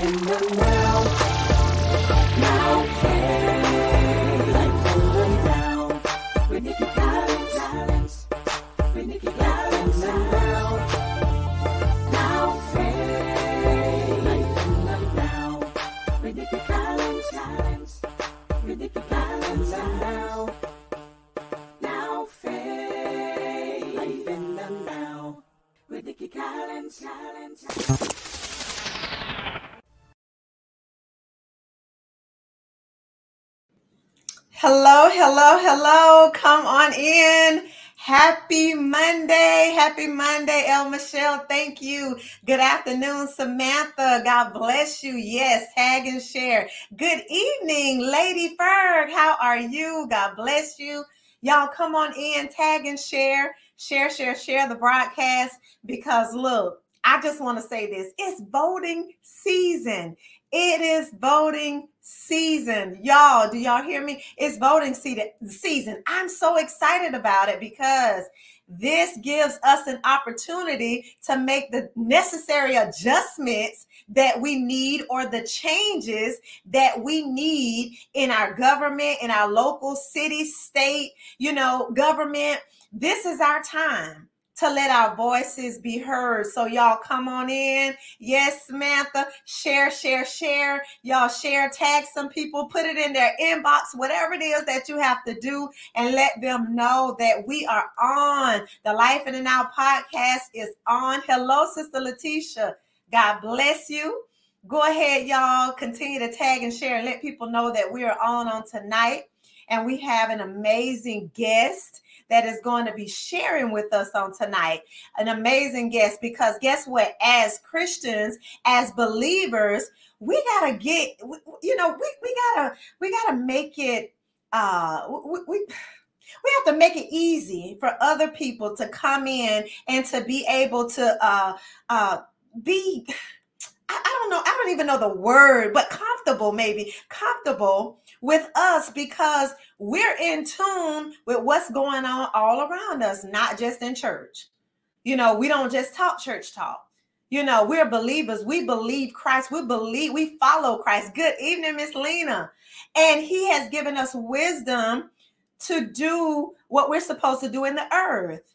in the now. Now Hello, hello. Come on in. Happy Monday. Happy Monday, El Michelle. Thank you. Good afternoon, Samantha. God bless you. Yes, tag and share. Good evening, Lady Ferg. How are you? God bless you. Y'all come on in, tag and share. Share, share, share the broadcast because look, I just want to say this. It's voting season. It is voting season. Y'all, do y'all hear me? It's voting se- season. I'm so excited about it because this gives us an opportunity to make the necessary adjustments that we need or the changes that we need in our government, in our local city, state, you know, government. This is our time to let our voices be heard. So y'all come on in. Yes, Samantha, share, share, share. Y'all share, tag some people, put it in their inbox, whatever it is that you have to do, and let them know that we are on. The Life in the Now podcast is on. Hello, Sister Letitia. God bless you. Go ahead, y'all. Continue to tag and share and let people know that we are on on tonight. And we have an amazing guest that is going to be sharing with us on tonight. An amazing guest because guess what? As Christians, as believers, we gotta get, you know, we, we gotta we gotta make it. Uh, we, we we have to make it easy for other people to come in and to be able to uh, uh, be I, I don't know, I don't even know the word, but comfortable, maybe comfortable with us because we're in tune with what's going on all around us, not just in church. You know, we don't just talk church talk. You know, we're believers. We believe Christ. We believe, we follow Christ. Good evening, Miss Lena. And he has given us wisdom to do what we're supposed to do in the earth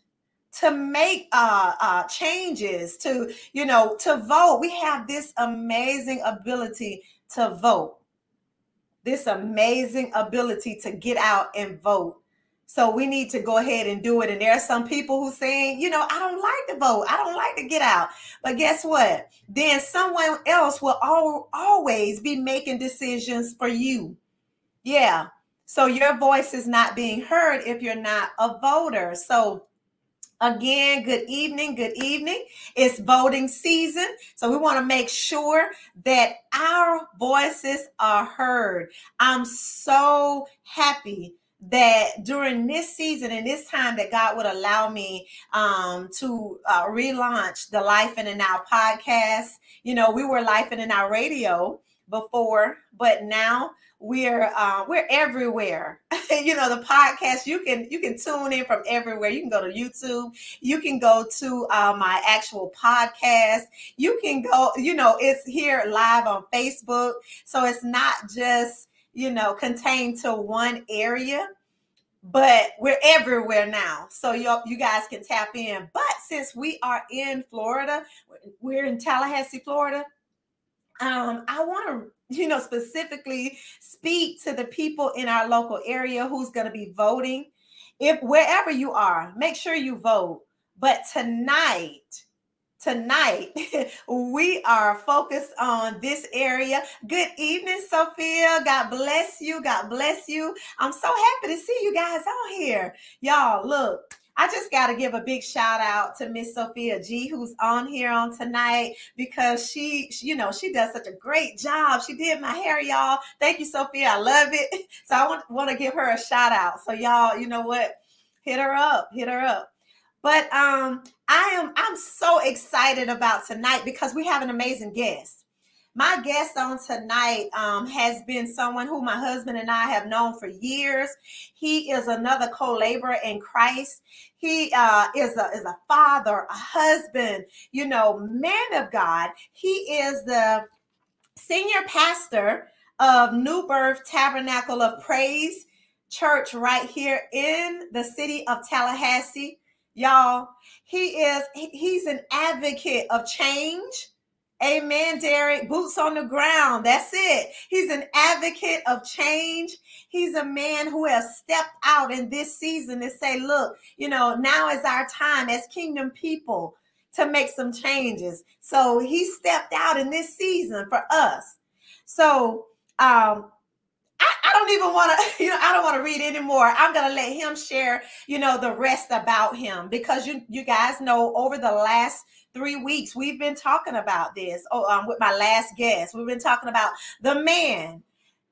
to make uh, uh, changes, to you know, to vote. We have this amazing ability to vote, this amazing ability to get out and vote. So we need to go ahead and do it. And there are some people who saying, you know, I don't like to vote. I don't like to get out. But guess what? Then someone else will al- always be making decisions for you. Yeah. So your voice is not being heard if you're not a voter. So Again, good evening. Good evening. It's voting season. So we want to make sure that our voices are heard. I'm so happy that during this season and this time that God would allow me um, to uh, relaunch the Life in the Now podcast. You know, we were Life in the Now radio before, but now we're uh, we're everywhere. You know the podcast you can you can tune in from everywhere. You can go to youtube. You can go to uh, my actual podcast. You can go you know it's here live on facebook. So it's not just you know contained to one area but we're everywhere now. So you you guys can tap in. But since we are in florida we're in tallahassee florida um, I want to, you know, specifically speak to the people in our local area who's going to be voting. If wherever you are, make sure you vote. But tonight, tonight we are focused on this area. Good evening, Sophia. God bless you. God bless you. I'm so happy to see you guys on here. Y'all, look. I just got to give a big shout out to Miss Sophia G, who's on here on tonight because she, she, you know, she does such a great job. She did my hair, y'all. Thank you, Sophia. I love it. So I want, want to give her a shout out. So y'all, you know what? Hit her up. Hit her up. But um, I am I'm so excited about tonight because we have an amazing guest. My guest on tonight um, has been someone who my husband and I have known for years. He is another co-laborer in Christ. He uh, is a is a father, a husband, you know, man of God. He is the senior pastor of New Birth Tabernacle of Praise Church right here in the city of Tallahassee. Y'all, he is he's an advocate of change. Amen, Derek. Boots on the ground. That's it. He's an advocate of change. He's a man who has stepped out in this season to say, look, you know, now is our time as kingdom people to make some changes. So he stepped out in this season for us. So um I, I don't even want to, you know, I don't want to read anymore. I'm gonna let him share, you know, the rest about him because you you guys know over the last three weeks we've been talking about this. Oh, um, with my last guest, we've been talking about the man,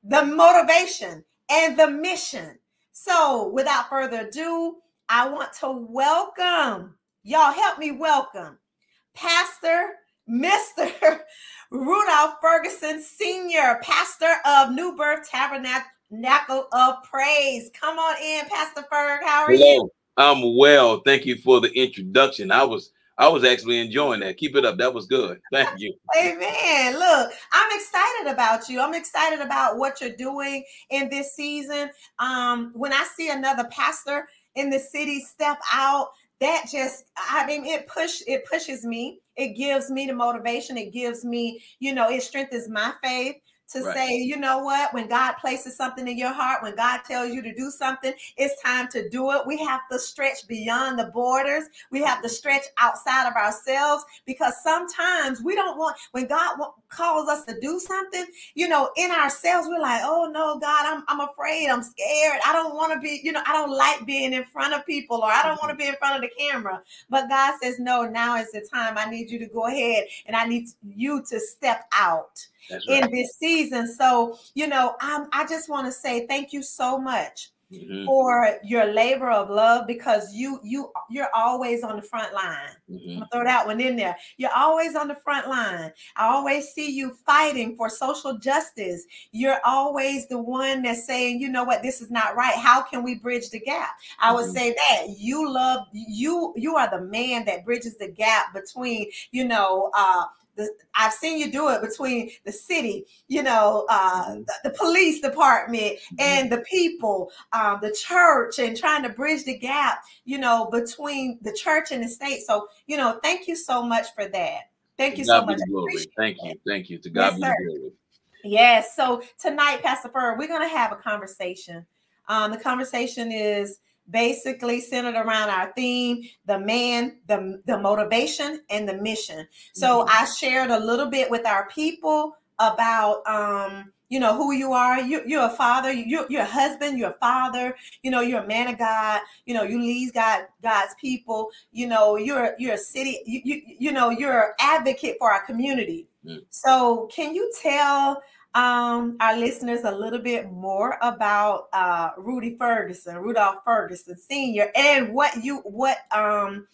the motivation, and the mission. So, without further ado, I want to welcome y'all. Help me welcome Pastor Mr. Rudolph Ferguson, Senior Pastor of New Birth Tabernacle of Praise. Come on in, Pastor Ferg. How are you? I'm well. Thank you for the introduction. I was I was actually enjoying that. Keep it up. That was good. Thank you. Amen. Look, I'm excited about you. I'm excited about what you're doing in this season. Um, when I see another pastor in the city step out, that just I mean it push it pushes me. It gives me the motivation. It gives me, you know, it strengthens my faith to Right. say, you know what, when God places something in your heart, when God tells you to do something, it's time to do it. We have to stretch beyond the borders. We have to stretch outside of ourselves because sometimes we don't want when God calls us to do something, you know, in ourselves, we're like, oh no, God, I'm, I'm afraid, I'm scared. I don't want to be, you know, I don't like being in front of people or I don't want to mm-hmm. be in front of the camera. But God says, no, now is the time. I need you to go ahead and I need you to step out That's right. in this season. So, you know, I'm, I just want to say thank you so much Mhm, for your labor of love because you you you're always on the front line. I'm mhm. gonna throw that one in there. You're always on the front line. I always see you fighting for social justice. You're always the one that's saying, you know what, this is not right. How can we bridge the gap? I would Mhm. say that you love you. You are the man that bridges the gap between, you know, uh, the, I've seen you do it between the city, you know, uh, the, the police department and the people, um, the church, and trying to bridge the gap, you know, between the church and the state. So, you know, thank you so much for that. Thank you so much. Thank you. Thank you. To God Yes, be the glory. Yes. So tonight, Pastor Ferg, we're going to have a conversation. Um, the conversation is basically centered around our theme the man the, the motivation and the mission. So Mhm. i shared a little bit with our people about um you know who you are. You, you're a father. You, you're a husband. You're a father. You know you're a man of god. You know you lead god god's people. You know you're you're a city you, you, you know you're an advocate for our community. Mm. so can you tell um, our listeners a little bit more about uh, Rudy Ferguson, Rudolph Ferguson Senior, and what you what um,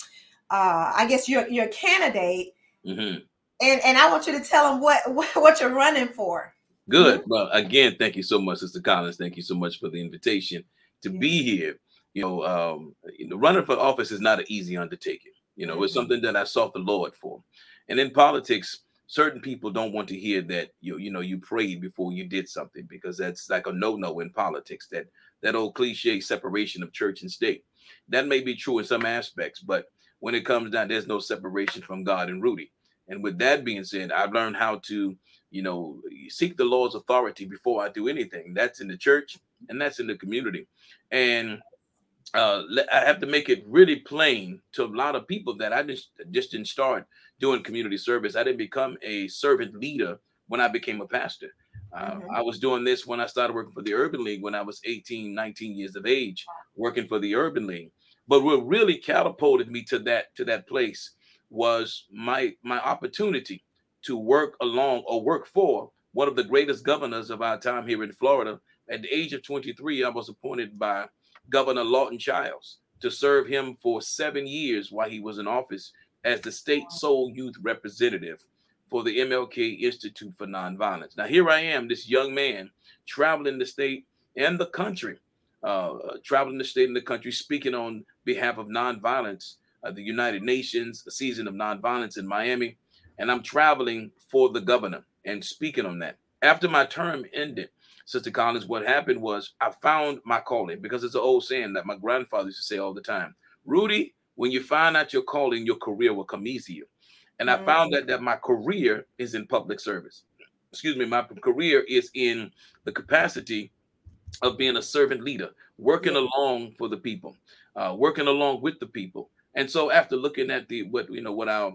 uh, I guess you're you're a candidate, Mhm. and and I want you to tell them what what, what you're running for. Good. Well, again, thank you so much, Sister Collins. Thank you so much for the invitation to Yeah. be here. You know, um, running for office is not an easy undertaking. You know, it's Mhm. something that I sought the Lord for. And in politics, certain people don't want to hear that you you know you prayed before you did something because that's like a no-no in politics. That that old cliche separation of church and state. That may be true in some aspects, but when it comes down, there's no separation from God and Rudy. And with that being said, I've learned how to you know, seek the Lord's authority before I do anything. That's in the church and that's in the community. And uh, I have to make it really plain to a lot of people that I just just didn't start doing community service. I didn't become a servant leader when I became a pastor. Uh, Mhm. I was doing this when I started working for the Urban League when I was 18, 19 years of age, working for the Urban League. But what really catapulted me to that to that place was my my opportunity to work along or work for one of the greatest governors of our time here in Florida. At the age of 23, I was appointed by Governor Lawton Chiles to serve him for seven years while he was in office as the state sole youth representative for the MLK Institute for Nonviolence. Now, here I am, this young man traveling the state and the country, uh, traveling the state and the country, speaking on behalf of nonviolence, uh, the United Nations, the season of nonviolence in Miami. And I'm traveling for the governor. and speaking on that. After my term ended, Sister Collins, what happened was I found my calling because it's an old saying that my grandfather used to say all the time. Rudy, when you find out your calling, your career will come easier. And I found that that my career is in public service. Excuse me, my career is in the capacity of being a servant leader, working along for the people, uh, working along with the people. And so after looking at the what you know what our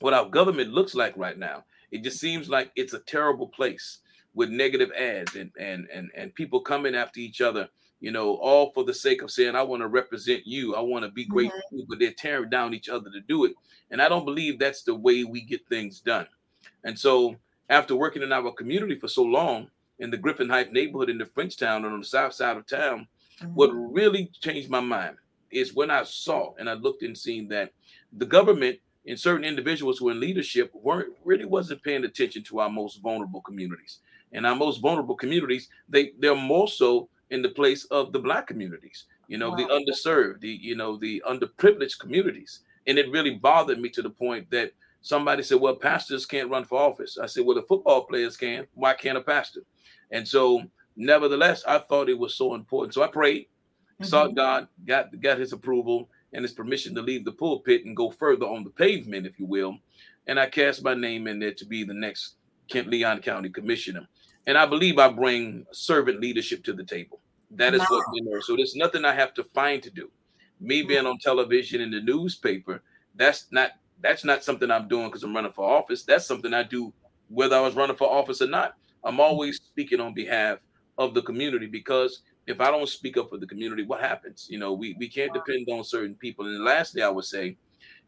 what our government looks like right now, it just seems like it's a terrible place with negative ads and and and and people coming after each other you know all for the sake of saying i want to represent you i want to be great Mhm. but they're tearing down each other to do it and i don't believe that's the way we get things done and so after working in our community for so long in the griffin heights neighborhood in the frenchtown and on the south side of town what really changed my mind is when I saw and I looked and seen that the government and certain individuals who are in leadership weren't really wasn't paying attention to our most vulnerable communities. And our most vulnerable communities, they they're more so in the place of the black communities, you know, the underserved, the you know, the underprivileged communities. And it really bothered me to the point that somebody said, Well, pastors can't run for office. I said, Well, the football players can. Why can't a pastor? And so nevertheless, I thought it was so important. So I prayed, sought mm-hmm. God, got got his approval and his permission to leave the pulpit and go further on the pavement, if you will. And I cast my name in there to be the next Kent Leon County Commissioner. And I believe I bring servant leadership to the table. That is what you know. So there's nothing I have to find to do. Me being on television in the newspaper, that's not that's not something I'm doing because I'm running for office. That's something I do whether I was running for office or not. I'm mm-hmm. always speaking on behalf of the community because if I don't speak up for the community, what happens? You know, we, we can't depend on certain people. And lastly, I would say,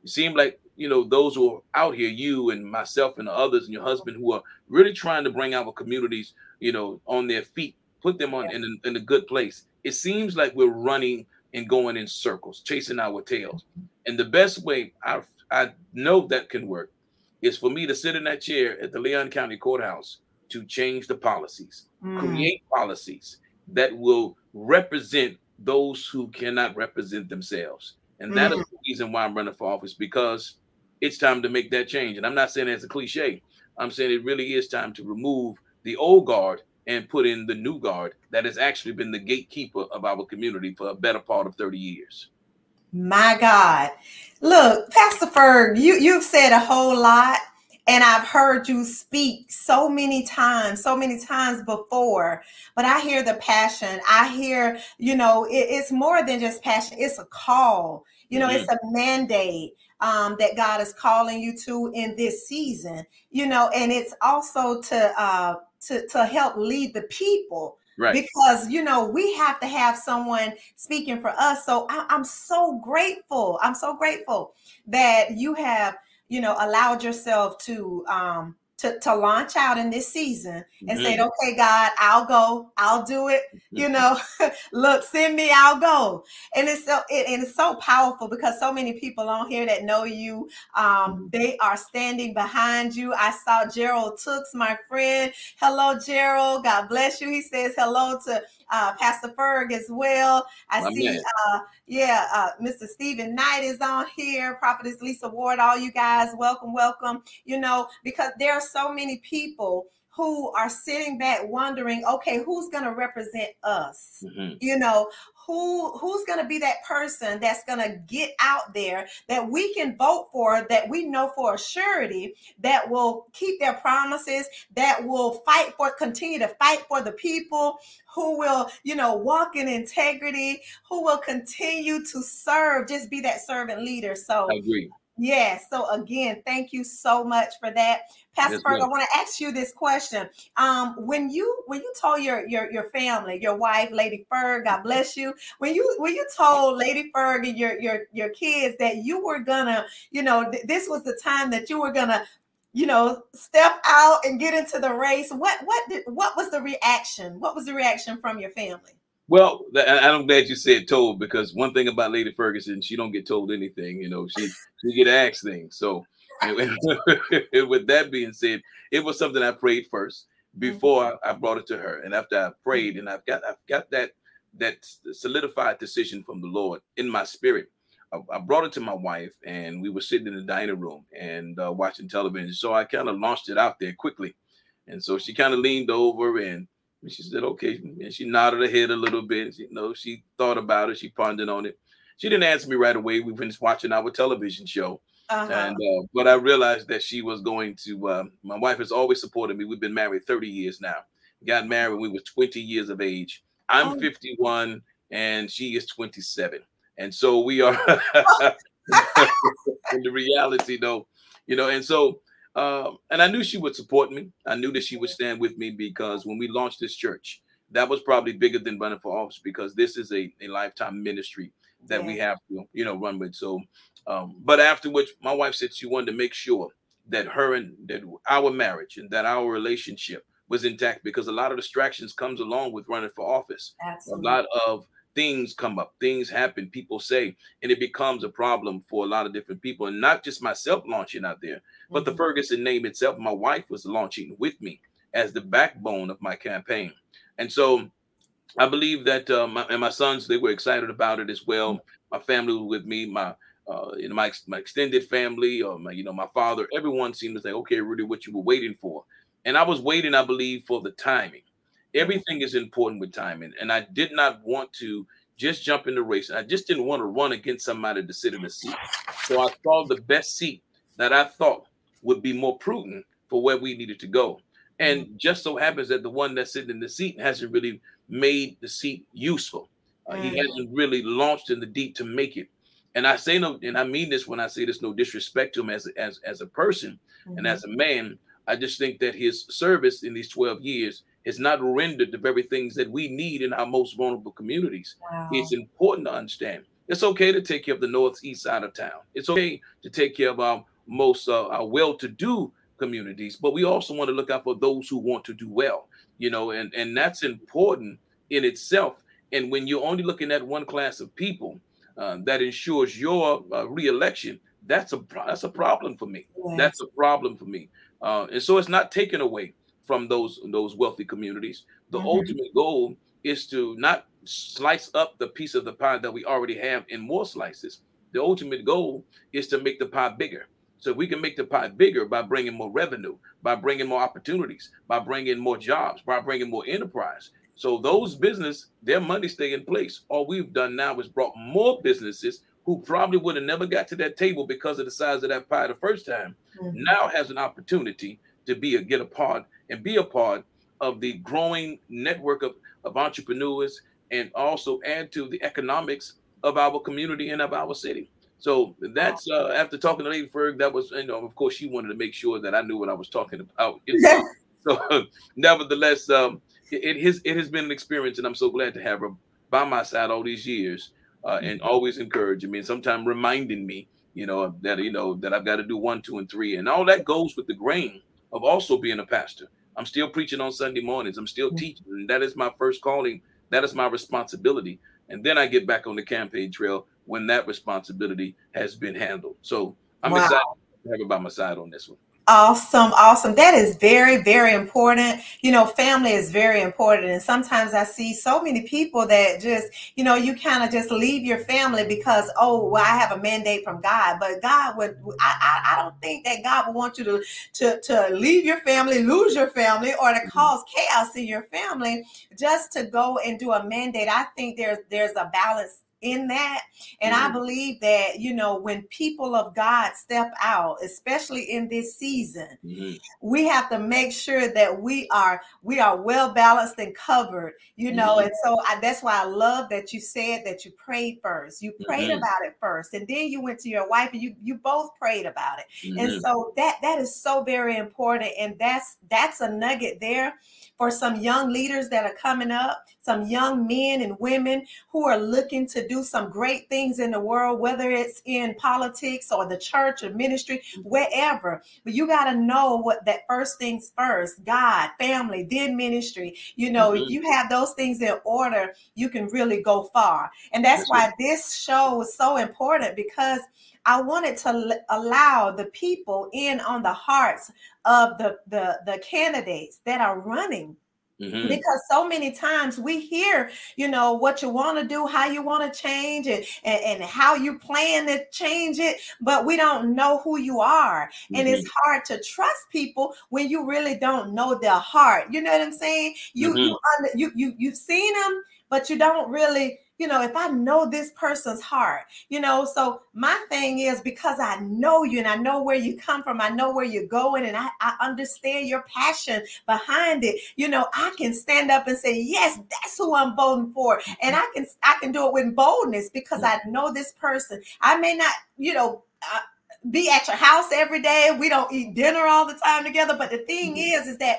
it seemed like, you know, those who are out here, you and myself and the others and your husband who are really trying to bring our communities, you know, on their feet, put them on in, a, in a good place. It seems like we're running and going in circles, chasing our tails. And the best way I, I know that can work is for me to sit in that chair at the Leon County Courthouse to change the policies, Mm. create policies that will represent those who cannot represent themselves. And that is mm. the reason why I'm running for office because it's time to make that change. And I'm not saying it's a cliche. I'm saying it really is time to remove the old guard and put in the new guard that has actually been the gatekeeper of our community for a better part of 30 years. My God. Look, Pastor Ferg, you, you've said a whole lot, and I've heard you speak so many times, so many times before. But I hear the passion. I hear, you know, it- it's more than just passion, it's a call. You know, it's a mandate um, that God is calling you to in this season, you know, and it's also to uh, to, to help lead the people Right. because you know we have to have someone speaking for us so I, i'm so grateful i'm so grateful that you have you know allowed yourself to um to, to launch out in this season and Mhm. said okay god i'll go. I'll do it. You know look send me i'll go. And it's so it, and it's so powerful because so many people on here that know you um they are standing behind you. I saw gerald tooks my friend. Hello gerald. God bless you. He says hello to uh, pastor ferg as well. I My see uh yeah uh mr stephen knight is on here prophetess lisa ward all you guys welcome welcome. You know because there are so many people who are sitting back wondering okay who's going to represent us Mhm. you know who who's going to be that person that's going to get out there that we can vote for that we know for a surety that will keep their promises that will fight for continue to fight for the people who will you know walk in integrity who will continue to serve just be that servant leader so I agree. Yes. So again, thank you so much for that, Pastor Yes, Ferg. I want to ask you this question. Um, when you when you told your your your family, your wife, Lady Ferg, God bless you. When you when you told Lady Ferg and your your your kids that you were gonna, you know, th- this was the time that you were gonna, you know, step out and get into the race. What what did what was the reaction? What was the reaction from your family? Well, and I'm glad you said told because one thing about Lady Ferguson, she don't get told anything. You know, she she get asked things. So, with that being said, it was something I prayed first before I, I brought it to her, and after I prayed, and I've got I've got that that solidified decision from the Lord in my spirit. I, I brought it to my wife, and we were sitting in the dining room and uh, watching television. So I kind of launched it out there quickly, And so she kind of leaned over and she said, okay. And she nodded her head a little bit. She, you know, she thought about it. She pondered on it. She didn't answer me right away. We finished watching our television show. Uh-huh. And uh, but I realized that she was going to. Uh, my wife has always supported me. We've been married 30 years now. Got married when we were 20 years of age. I'm Oh. 51 and she is 27, and so we are. in the reality, though, you know, and so. Um, and I knew she would support me. I knew that she would stand with me because when we launched this church, that was probably bigger than running for office because this is a, a lifetime ministry that we have to, you know, run with. So, um, but afterwards, my wife said she wanted to make sure that her and that our marriage and that our relationship was intact because a lot of distractions comes along with running for office. A lot of things come up, things happen, people say, and it becomes a problem for a lot of different people, and not just myself launching out there, but the Mhm. Ferguson name itself. My wife was launching with me as the backbone of my campaign, and so I believe that uh, my, and my sons they were excited about it as well. My family was with me. My uh, you know my my extended family or my you know my father. Everyone seemed to say, "Okay, Rudy, what you were waiting for," and I was waiting, I believe, for the timing. Everything is important with timing, and I did not want to just jump in the race. I just didn't want to run against somebody to sit in the seat. So I saw the best seat that I thought would be more prudent for where we needed to go. And just so happens that the one that's sitting in the seat hasn't really made the seat useful. Uh, He Mm. hasn't really launched in the deep to make it. And I say no, and I mean this when I say this, no disrespect to him as as as a person and Mhm. as a man. I just think that his service in these 12 years has not rendered the very things that we need in our most vulnerable communities. Wow. It's important to understand. It's okay to take care of the northeast side of town. It's okay to take care of our most uh, our well-to-do communities, but we also want to look out for those who want to do well. You know, and and that's important in itself. And when you're only looking at one class of people uh, that ensures your uh, reelection, that's a that's a problem for me. That's a problem for me. Uh, and so it's not taken away from those those wealthy communities. The Mhm. ultimate goal is to not slice up the piece of the pie that we already have in more slices. The ultimate goal is to make the pie bigger. So if we can make the pie bigger by bringing more revenue, by bringing more opportunities, by bringing more jobs, by bringing more enterprise. So those business, their money stay in place. All we've done now is brought more businesses who probably would have never got to that table because of the size of that pie the first time Mhm. now has an opportunity to be a get a part and be a part of the growing network of, of entrepreneurs and also add to the economics of our community and of our city. So that's uh, after talking to Lady Ferg, that was, you know, of course, she wanted to make sure that I knew what I was talking about. so, nevertheless, um, it, it has it has been an experience, and I'm so glad to have her by my side all these years, uh, and always encouraging me, and sometimes reminding me, you know, that you know that I've got to do one, two, and three, and all that goes with the grain of also being a pastor. I'm still preaching on Sunday mornings. I'm still Mhm. teaching, and that is my first calling. That is my responsibility, and then I get back on the campaign trail when that responsibility has been handled. So I'm Wow. excited to have her by my side on this one. Awesome, awesome. That is very, very important. You know, family is very important. And sometimes I see so many people that just, you know, you kind of just leave your family because, oh, well, I have a mandate from God. But God would, I, I, I don't think that God would want you to, to, to leave your family, lose your family, or to mm-hmm. cause chaos in your family just to go and do a mandate. I think there's there's a balance in that. And I Mhm. believe that, you know, when people of God step out, especially in this season, Mhm. we have to make sure that we are we are well balanced and covered you know Mhm. and so I, that's why i love that you said that you prayed first you prayed Mhm. about it first and then you went to your wife and you you both prayed about it and so that that is so very important and that's that's a nugget there for some young leaders that are coming up some young men and women who are looking to do some great things in the world whether it's in politics or the church or ministry wherever. But you got to know what that first things first god family then ministry. You know if Mhm. you have those things in order you can really go far. And that's That's why this show is so important because I wanted to l- allow the people in on the hearts of the, the the candidates that are running Mhm. because so many times we hear you know what you want to do how you want to change it and, and how you plan to change it but we don't know who you are and it's Mm-hmm. hard to trust people when you really don't know their heart you know what i'm saying you Mhm. you, under, you you you've seen them but you don't really you know if i know this person's heart you know so my thing is because i know you and i know where you come from i know where you're going and i, I understand your passion behind it you know i can stand up and say yes that's who i'm voting for. And i can i can do it with boldness because i know this person. I may not you know uh, be at your house every day. We don't eat dinner all the time together but the thing is is that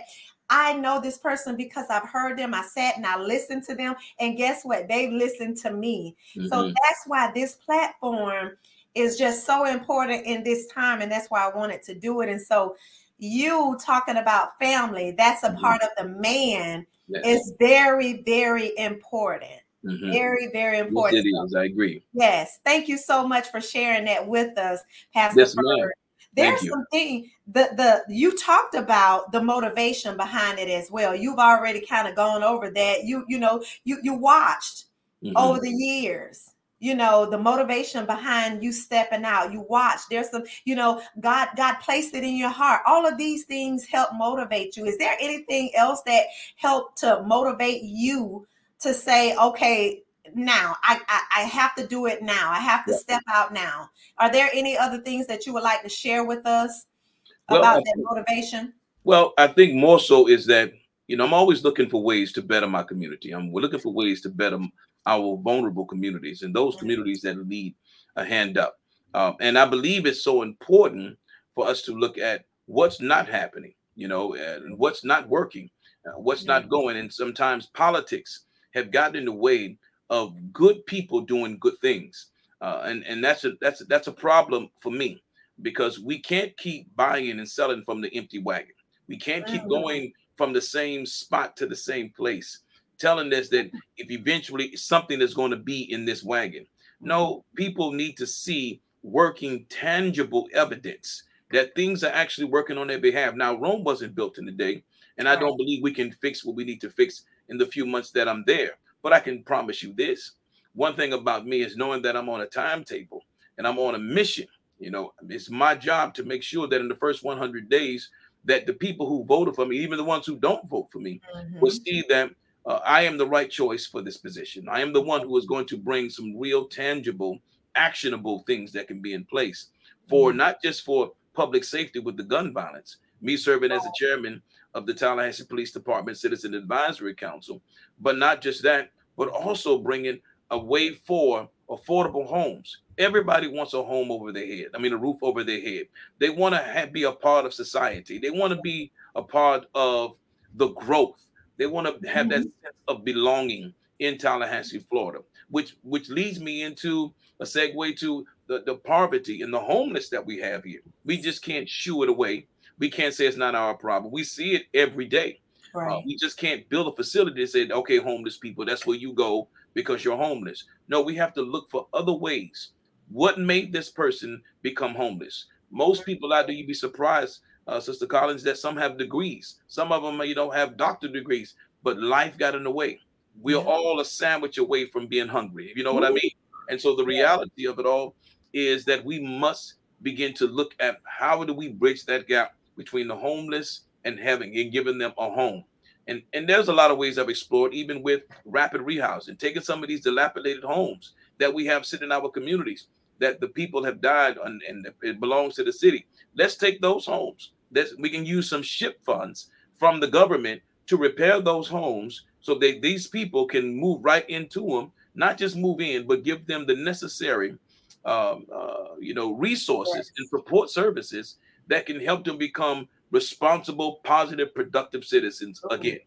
I know this person because I've heard them. I sat and I listened to them. And guess what? They've listened to me. So Mhm. that's why this platform is just so important in this time. And that's why I wanted to do it. And so you talking about family, that's a Mhm. part of the man, Yes. is very, very important. Mhm. Very, very Yes, important. it is. I agree. Yes. Thank you so much for sharing that with us, Pastor Yes, Thank There's something the the you talked about the motivation behind it as well. You've already kind of gone over that. You you know you you watched Mhm. over the years you know the motivation behind you stepping out you watch there's some you know god god placed it in your heart all of these things help motivate you is there anything else that helped to motivate you to say okay now i i, I have to do it now i have to Yeah. step out now are there any other things that you would like to share with us Well, about I that motivation Well, I think more so is that you know I'm always looking for ways to better my community. I'm we're looking for ways to better our vulnerable communities and those communities that need a hand up. Um, and I believe it's so important for us to look at what's not happening, you know, and what's not working, uh, what's not going. And sometimes politics have gotten in the way of good people doing good things, uh, and and that's a that's a, that's a problem for me because we can't keep buying and selling from the empty wagon. We can't keep Mhm. going from the same spot to the same place, telling us that if eventually something is going to be in this wagon. No, people need to see working tangible evidence that things are actually working on their behalf. Now, Rome wasn't built in a day, and I don't believe we can fix what we need to fix in the few months that I'm there. But I can promise you this one thing about me is knowing that I'm on a timetable and I'm on a mission. You know, it's my job to make sure that in the first 100 days, that the people who voted for me, even the ones who don't vote for me, will Mhm. see that uh, I am the right choice for this position. I am the one who is going to bring some real, tangible, actionable things that can be in place for Mhm. not just for public safety with the gun violence. Me serving as the chairman of the Tallahassee Police Department Citizen Advisory Council, but not just that, but also bringing a way for affordable homes. Everybody wants a home over their head. I mean, a roof over their head. They want to have, be a part of society. They want to be a part of the growth. They want to have that mm-hmm. sense of belonging in Tallahassee, Florida, which which leads me into a segue to the, the poverty and the homeless that we have here. We just can't shoo it away. We can't say it's not our problem. We see it every day. Uh, we just can't build a facility that said, okay, homeless people, that's where you go because you're homeless. No, we have to look for other ways. What made this person become homeless? Most people out there, you'd be surprised, uh, Sister Collins, that some have degrees. Some of them, you know, have doctor degrees, but life got in the way. We're Yeah. all a sandwich away from being hungry. You know what I mean? And so the reality of it all is that we must begin to look at how do we bridge that gap between the homeless and having and giving them a home. And and there's a lot of ways I've explored, even with rapid rehousing, taking some of these dilapidated homes that we have sitting in our communities that the people have died on, and it belongs to the city. Let's take those homes. Let's, we can use some ship funds from the government to repair those homes so that these people can move right into them, not just move in, but give them the necessary, um, uh, you know, resources and support services that can help them become responsible, positive, productive citizens again.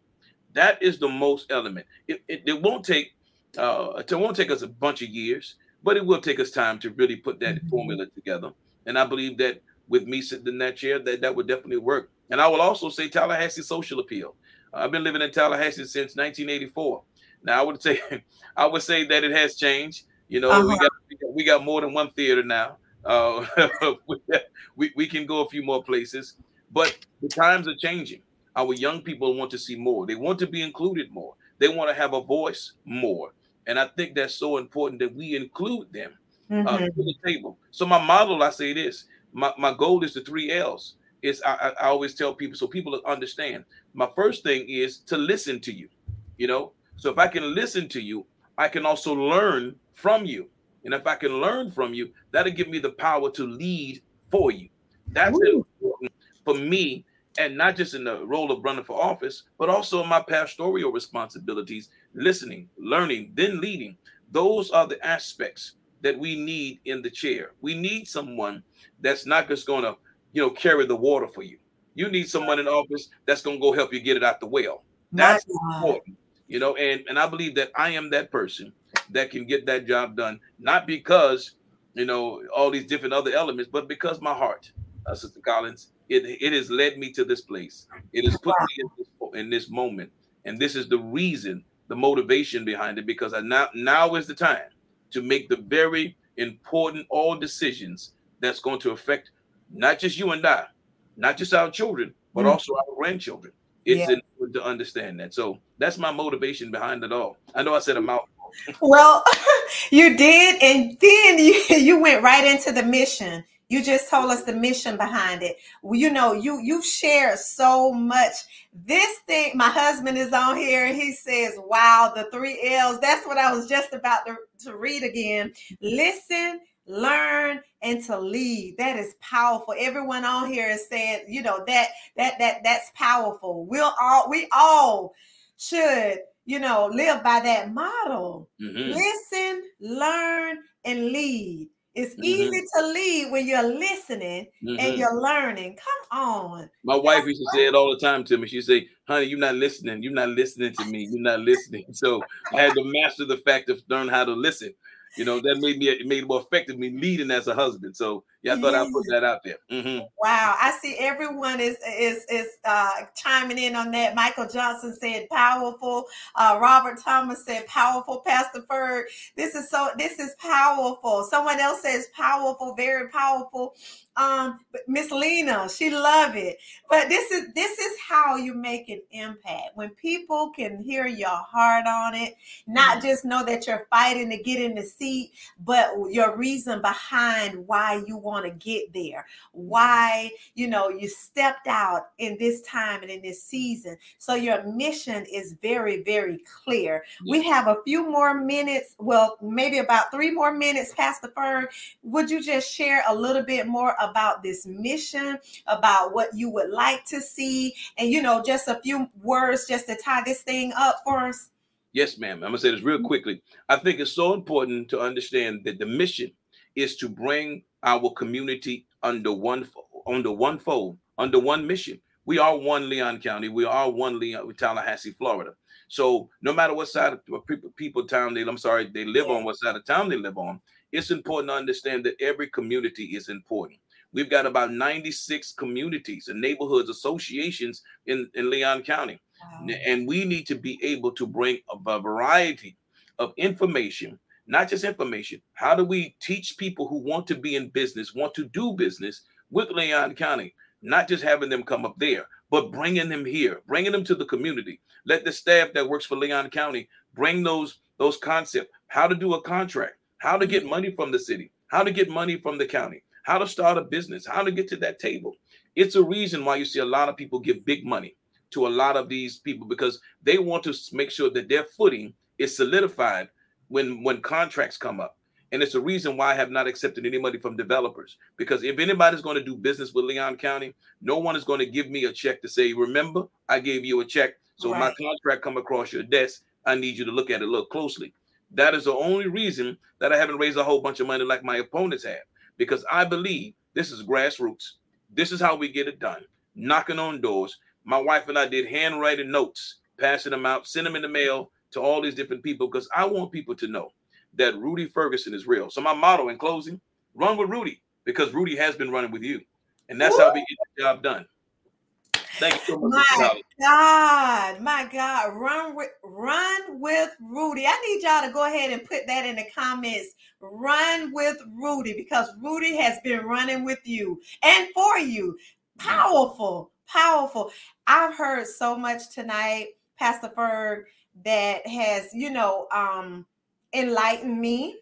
That is the most element. It, it, it won't take uh, it won't take us a bunch of years, but it will take us time to really put that Mhm. formula together. And I believe that with me sitting in that chair, that that would definitely work. And I will also say Tallahassee social appeal. I've been living in Tallahassee since 1984. Now I would say I would say that it has changed. You know, Uh-huh. we got we got more than one theater now. Uh, we, we can go a few more places, but the times are changing. our young people want to see more. They want to be included more. They want to have a voice more. And I think that's so important that we include them uh, Mhm. to the table. So my model, I say this: my, my goal is the three L's. It's I, I I always tell people so people understand. My first thing is to listen to you. You know, so if I can listen to you, I can also learn from you. And if I can learn from you, that'll give me the power to lead for you. That's Ooh. important for me, and not just in the role of running for office, but also in my pastoral responsibilities, listening, learning, then leading. Those are the aspects that we need in the chair. We need someone that's not just going to, you know, carry the water for you. You need someone in office that's going to go help you get it out the well. That's important, you know, and and I believe that I am that person that can get that job done, not because you know all these different other elements, but because my heart, uh, Sister Collins, it it has led me to this place. It has put me in this, in this moment, and this is the reason, the motivation behind it, because I now now is the time to make the very important all decisions that's going to affect not just you and I, not just our children, but Mm. also our grandchildren. It's Yeah. important to understand that. So that's my motivation behind it all. I know I said a mouthful. Well, you did, and then you you went right into the mission. You just told us the mission behind it. Well, you know, you you've shared so much. This thing, my husband is on here, he says, "Wow, the three L's." That's what I was just about to, to read again. Listen, learn, and to lead. That is powerful. Everyone on here is saying, you know, that that that that's powerful. We'll all we all should, you know, live by that model. Mhm. Listen, learn, and lead. It's Mhm. easy to lead when you're listening and Mhm. you're learning. Come on. My wife used to say it all the time to me. She'd say, honey, you're not listening. You're not listening to me. You're not listening. So I had to master the fact of learn how to listen. You know, that made me it made it more effective me leading as a husband. So yeah, I thought I'd put that out there. Mhm. Wow, I see everyone is is is uh, chiming in on that. Michael Johnson said powerful. Uh, Robert Thomas said powerful. Pastor Ferg, this is so this is powerful. Someone else says powerful, very powerful. Um, but Miss Lena, she love it. But this is this is how you make an impact when people can hear your heart on it, not just know that you're fighting to get in the seat, but your reason behind why you want to get there? Why you know you stepped out in this time and in this season? So your mission is very very clear. We have a few more minutes well maybe about three more minutes Pastor Ferg. Would you just share a little bit more about this mission about what you would like to see? And you know just a few words just to tie this thing up for us. Yes, ma'am. I'm gonna say this real mm-hmm. quickly. I think it's so important to understand that the mission is to bring our community under one under one fold, under one mission. We are one Leon County. We are one Leon Tallahassee, Florida. So no matter what side of what people people town they I'm sorry they live on, what side of town they live on, it's important to understand that every community is important. We've got about 96 communities and neighborhoods associations in, in Leon County. And we need to be able to bring a variety of information, not just information. How do we teach people who want to be in business, want to do business with Leon County, not just having them come up there, but bringing them here, bringing them to the community. Let the staff that works for Leon County bring those those concepts, how to do a contract, how to get mm-hmm. money from the city, how to get money from the county, how to start a business, how to get to that table. It's a reason why you see a lot of people give big money to a lot of these people because they want to make sure that their footing is solidified when when contracts come up. And it's a reason why I have not accepted any money from developers because if anybody's going to do business with Leon County, no one is going to give me a check to say, "Remember, I gave you a check." So when my contract come across your desk, I need you to look at it, look closely. That is the only reason that I haven't raised a whole bunch of money like my opponents have because I believe this is grassroots. This is how we get it done. Knocking on doors. My wife and I did handwriting notes, passing them out, send them in the mail to all these different people because I want people to know that Rudy Ferguson is real. So my motto in closing, run with Rudy because Rudy has been running with you. And that's how we get the job done. Thank you so much. My. God, my God, run with run with Rudy. I need y'all to go ahead and put that in the comments. Run with Rudy because Rudy has been running with you and for you. Powerful, powerful. I've heard so much tonight, Pastor Ferg, that has, you know, um, enlightened me.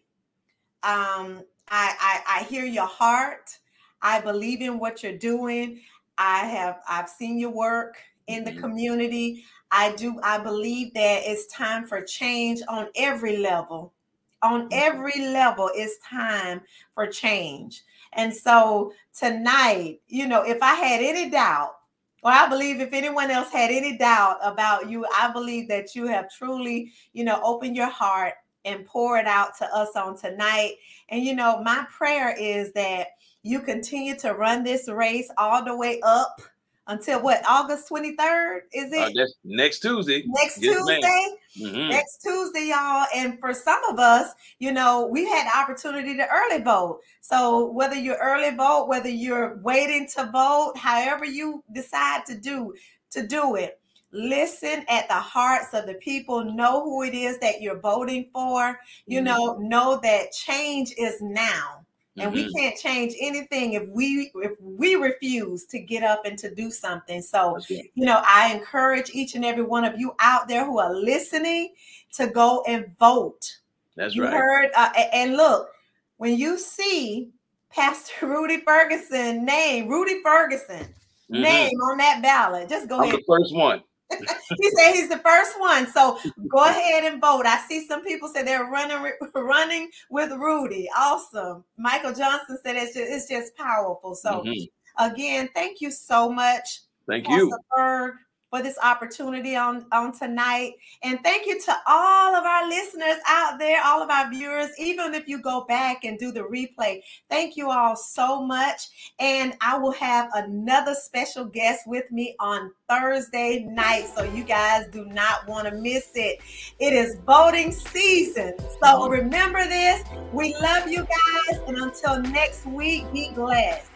Um, I, I I hear your heart. I believe in what you're doing. I have I've seen your work in the Mhm. community. I do I believe that it's time for change on every level. On every level it's time for change. And so tonight, you know, if I had any doubt, or I believe if anyone else had any doubt about you, I believe that you have truly, you know, opened your heart and pour it out to us on tonight. And you know, my prayer is that you continue to run this race all the way up until what August 23rd is it? Uh, that's next Tuesday. Next yes, ma'am. Tuesday? Mhm. next Tuesday, y'all. And for some of us, you know, we had the opportunity to early vote. So whether you're early vote, whether you're waiting to vote, however you decide to do to do it, listen at the hearts of the people. Know who it is that you're voting for. You Mhm. know, know that change is now. And we Mhm. can't change anything if we if we refuse to get up and to do something. So you know, I encourage each and every one of you out there who are listening to go and vote. That's you right. heard, uh, and look, when you see Pastor Rudy Ferguson name, Rudy Ferguson Mhm. name on that ballot, just go I'm ahead. the first one. He said he's the first one, so go ahead and vote. I see some people say they're running running with Rudy. Awesome. Michael Johnson said it's just, it's just powerful. So Mhm. again, thank you so much. Thank Pastor you. Ferg, for this opportunity on, on tonight. And thank you to all of our listeners out there, all of our viewers, even if you go back and do the replay. Thank you all so much. And I will have another special guest with me on Thursday night. So you guys do not want to miss it. It is voting season. So remember this. We love you guys. And until next week, be blessed.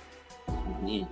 Mhm.